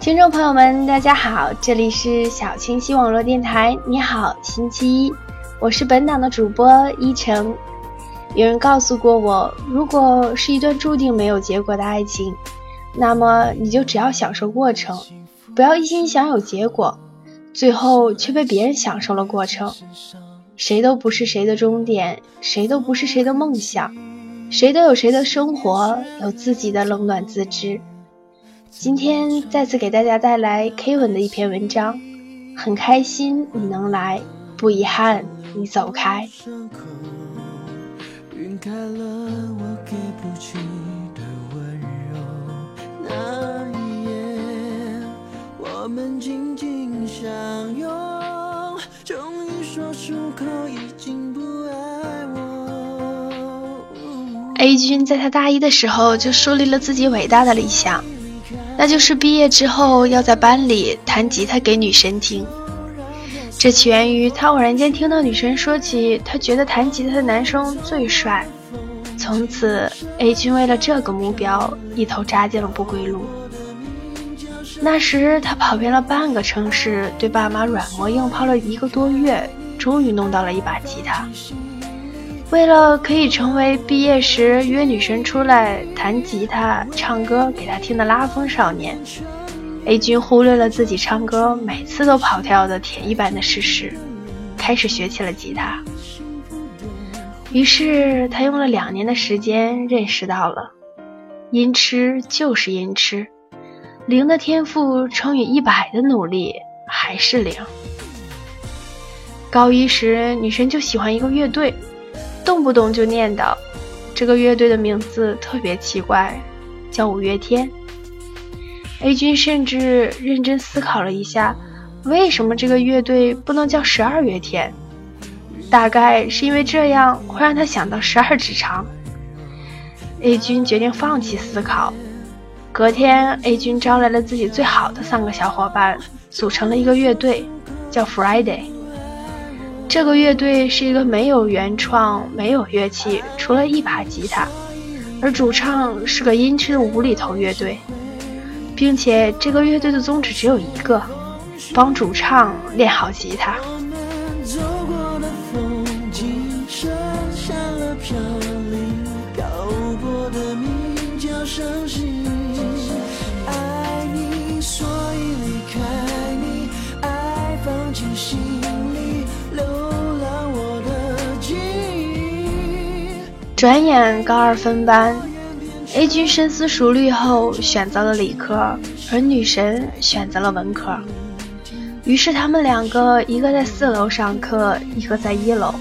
听众朋友们，大家好，这里是小清新网络电台。你好，星期一，我是本档的主播一成。有人告诉过我，如果是一段注定没有结果的爱情，那么你就只要享受过程，不要一心想有结果，最后却被别人享受了过程。谁都不是谁的终点，谁都不是谁的梦想，谁都有谁的生活，有自己的冷暖自知。今天再次给大家带来 K 文的一篇文章，很开心你能来，不遗憾你走开。A 君在他大一的时候就树立了自己伟大的理想。那就是毕业之后要在班里弹吉他给女神听。这起源于他偶然间听到女神说起，他觉得弹吉他的男生最帅。从此，A 君为了这个目标，一头扎进了不归路。那时他跑遍了半个城市，对爸妈软磨硬泡了一个多月，终于弄到了一把吉他。为了可以成为毕业时约女神出来弹吉他、唱歌给她听的拉风少年，A 君忽略了自己唱歌每次都跑调的铁一般的事实，开始学起了吉他。于是他用了两年的时间，认识到了，音痴就是音痴，零的天赋乘以一百的努力还是零。高一时，女神就喜欢一个乐队。动不动就念叨，这个乐队的名字特别奇怪，叫五月天。A 君甚至认真思考了一下，为什么这个乐队不能叫十二月天？大概是因为这样会让他想到十二指肠。A 君决定放弃思考。隔天，A 君招来了自己最好的三个小伙伴，组成了一个乐队，叫 Friday。这个乐队是一个没有原创、没有乐器，除了一把吉他，而主唱是个音痴无厘头乐队，并且这个乐队的宗旨只有一个：帮主唱练好吉他。转眼高二分班，A 君深思熟虑后选择了理科，而女神选择了文科。于是他们两个，一个在四楼上课，一个在一楼。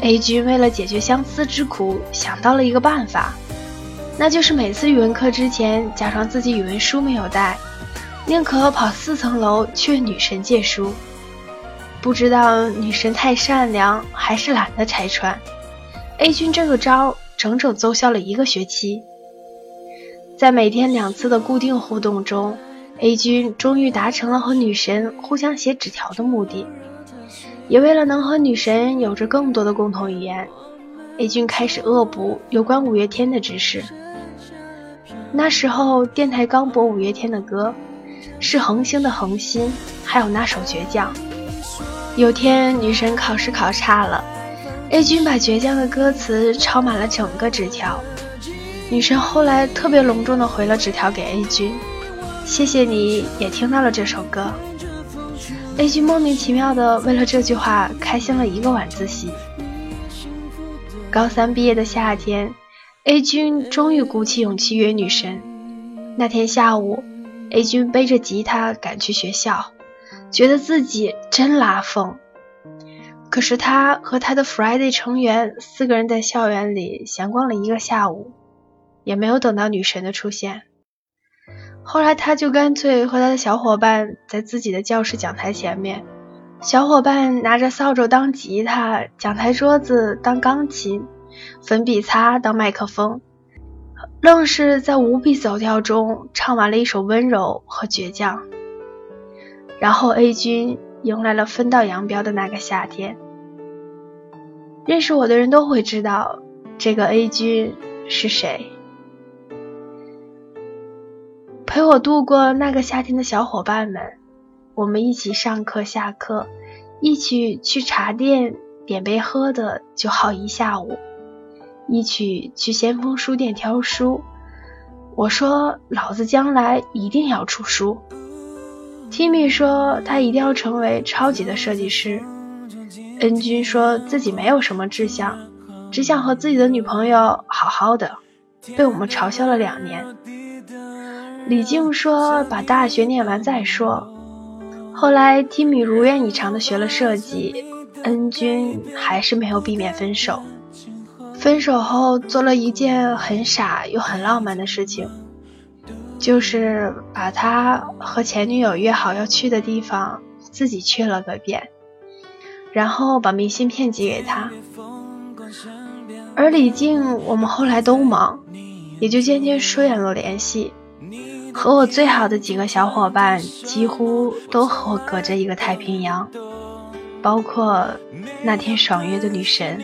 A 君为了解决相思之苦，想到了一个办法，那就是每次语文课之前，假装自己语文书没有带，宁可跑四层楼去问女神借书。不知道女神太善良，还是懒得拆穿。A 君这个招整整奏效了一个学期，在每天两次的固定互动中，A 君终于达成了和女神互相写纸条的目的。也为了能和女神有着更多的共同语言，A 君开始恶补有关五月天的知识。那时候电台刚播五月天的歌，是恒星的恒心，还有那首倔强。有天女神考试考差了。A 君把倔强的歌词抄满了整个纸条，女神后来特别隆重的回了纸条给 A 君，谢谢你也听到了这首歌。A 君莫名其妙的为了这句话开心了一个晚自习。高三毕业的夏天，A 君终于鼓起勇气约女神。那天下午，A 君背着吉他赶去学校，觉得自己真拉风。可是他和他的 Friday 成员四个人在校园里闲逛了一个下午，也没有等到女神的出现。后来他就干脆和他的小伙伴在自己的教室讲台前面，小伙伴拿着扫帚当吉他，讲台桌子当钢琴，粉笔擦当麦克风，愣是在无比走调中唱完了一首温柔和倔强。然后 A 君迎来了分道扬镳的那个夏天。认识我的人都会知道这个 A 君是谁。陪我度过那个夏天的小伙伴们，我们一起上课下课，一起去茶店点杯喝的就好一下午，一起去先锋书店挑书。我说老子将来一定要出书。Timmy 说他一定要成为超级的设计师。恩君说自己没有什么志向，只想和自己的女朋友好好的，被我们嘲笑了两年。李静说：“把大学念完再说。”后来，Timmy 如愿以偿的学了设计，恩君还是没有避免分手。分手后，做了一件很傻又很浪漫的事情，就是把他和前女友约好要去的地方自己去了个遍，然后把明信片寄给他。而李静，我们后来都忙，也就渐渐疏远了联系。和我最好的几个小伙伴，几乎都和我隔着一个太平洋，包括那天爽约的女神。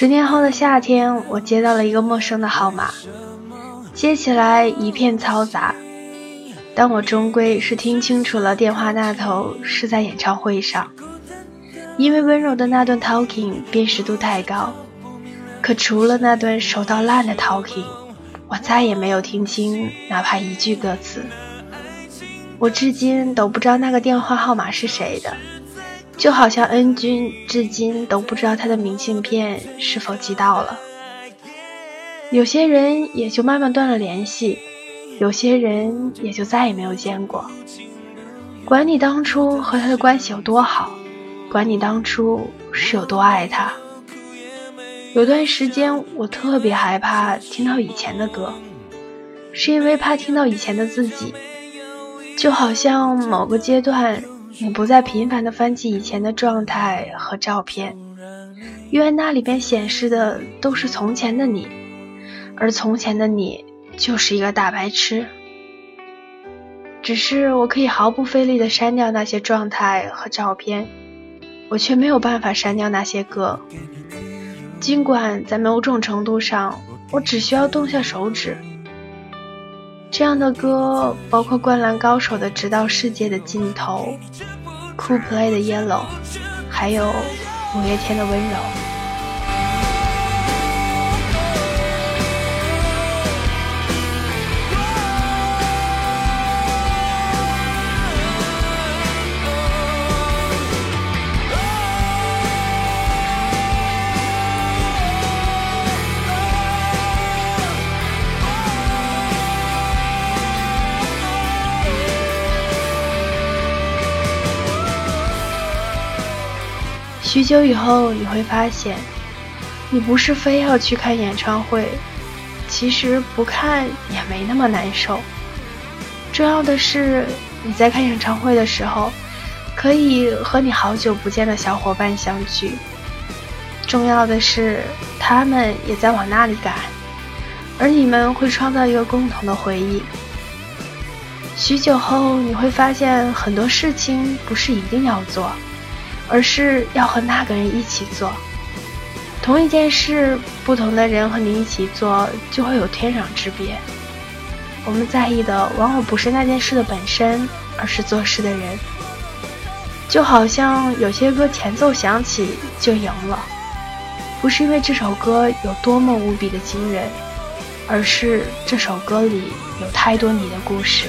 十年后的夏天，我接到了一个陌生的号码。接起来一片嘈杂，但我终归是听清楚了电话那头是在演唱会上，因为温柔的那段 talking 辨识度太高，可除了那段熟到烂的 talking，我再也没有听清哪怕一句歌词。我至今都不知道那个电话号码是谁的，就好像恩君至今都不知道他的明信片是否寄到了。有些人也就慢慢断了联系，有些人也就再也没有见过。管你当初和他的关系有多好，管你当初是有多爱他。有段时间我特别害怕听到以前的歌，是因为怕听到以前的自己。就好像某个阶段，你不再频繁的翻起以前的状态和照片，因为那里边显示的都是从前的你。而从前的你就是一个大白痴，只是我可以毫不费力的删掉那些状态和照片，我却没有办法删掉那些歌。尽管在某种程度上，我只需要动下手指。这样的歌包括《灌篮高手》的《直到世界的尽头》，Cool Play 的《Yellow》，还有五月天的《温柔》。许久以后，你会发现，你不是非要去看演唱会，其实不看也没那么难受。重要的是，你在看演唱会的时候，可以和你好久不见的小伙伴相聚。重要的是，他们也在往那里赶，而你们会创造一个共同的回忆。许久后，你会发现很多事情不是一定要做。而是要和那个人一起做同一件事，不同的人和你一起做，就会有天壤之别。我们在意的往往不是那件事的本身，而是做事的人。就好像有些歌前奏响起就赢了，不是因为这首歌有多么无比的惊人，而是这首歌里有太多你的故事。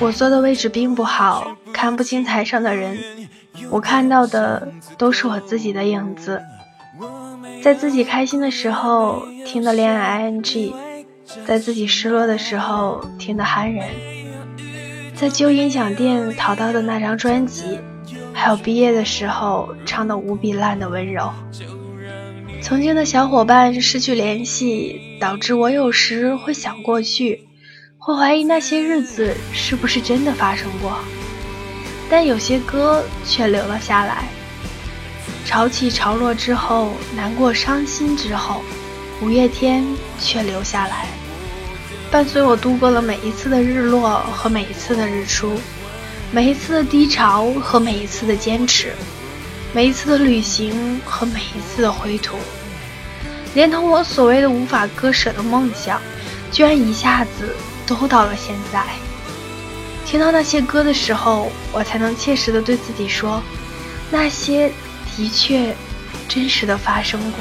我坐的位置并不好，看不清台上的人。我看到的都是我自己的影子。在自己开心的时候听的恋爱 ing，在自己失落的时候听的酣人，在旧音响店淘到的那张专辑，还有毕业的时候唱的无比烂的温柔。曾经的小伙伴失去联系，导致我有时会想过去，会怀疑那些日子是不是真的发生过。但有些歌却留了下来。潮起潮落之后，难过伤心之后，五月天却留下来，伴随我度过了每一次的日落和每一次的日出，每一次的低潮和每一次的坚持。每一次的旅行和每一次的回途，连同我所谓的无法割舍的梦想，居然一下子都到了现在。听到那些歌的时候，我才能切实的对自己说，那些的确真实的发生过。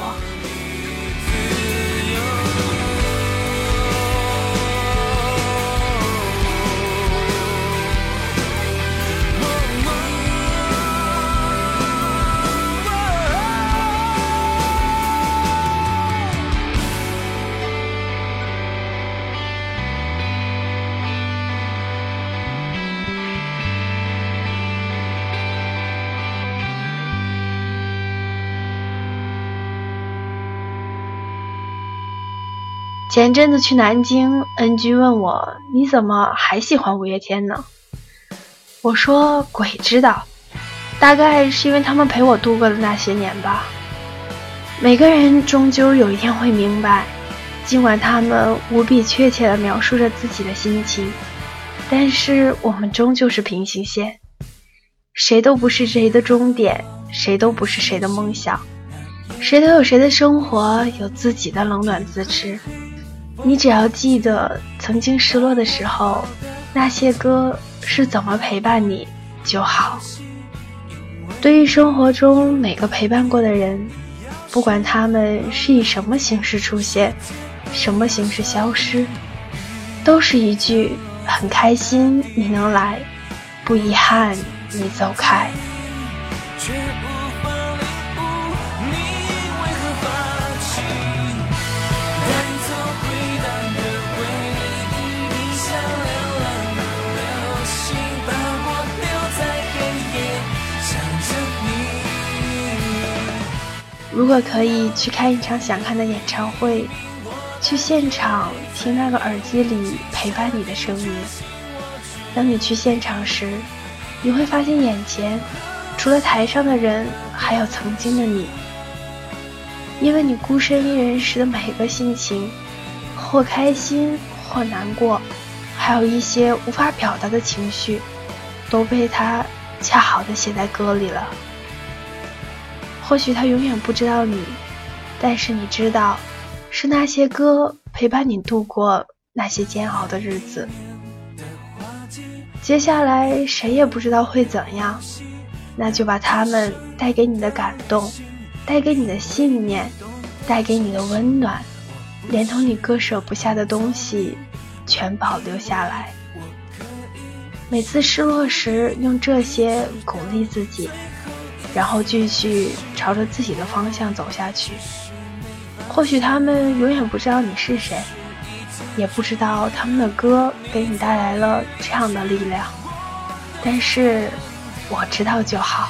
前阵子去南京，N G 问我你怎么还喜欢五月天呢？我说鬼知道，大概是因为他们陪我度过的那些年吧。每个人终究有一天会明白，尽管他们无比确切地描述着自己的心情，但是我们终究是平行线，谁都不是谁的终点，谁都不是谁的梦想，谁都有谁的生活，有自己的冷暖自知。你只要记得曾经失落的时候，那些歌是怎么陪伴你就好。对于生活中每个陪伴过的人，不管他们是以什么形式出现，什么形式消失，都是一句很开心你能来，不遗憾你走开。如果可以去看一场想看的演唱会，去现场听那个耳机里陪伴你的声音。当你去现场时，你会发现眼前除了台上的人，还有曾经的你。因为你孤身一人时的每个心情，或开心，或难过，还有一些无法表达的情绪，都被他恰好的写在歌里了。或许他永远不知道你，但是你知道，是那些歌陪伴你度过那些煎熬的日子。接下来谁也不知道会怎样，那就把他们带给你的感动，带给你的信念，带给你的温暖，连同你割舍不下的东西，全保留下来。每次失落时，用这些鼓励自己。然后继续朝着自己的方向走下去。或许他们永远不知道你是谁，也不知道他们的歌给你带来了这样的力量，但是我知道就好。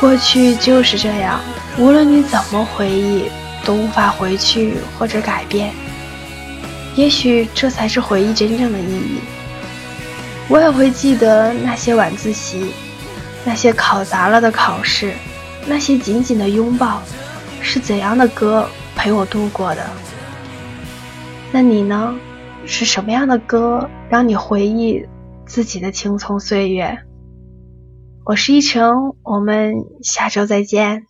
过去就是这样，无论你怎么回忆，都无法回去或者改变。也许这才是回忆真正的意义。我也会记得那些晚自习，那些考砸了的考试，那些紧紧的拥抱，是怎样的歌陪我度过的？那你呢？是什么样的歌让你回忆自己的青葱岁月？我是一成，我们下周再见。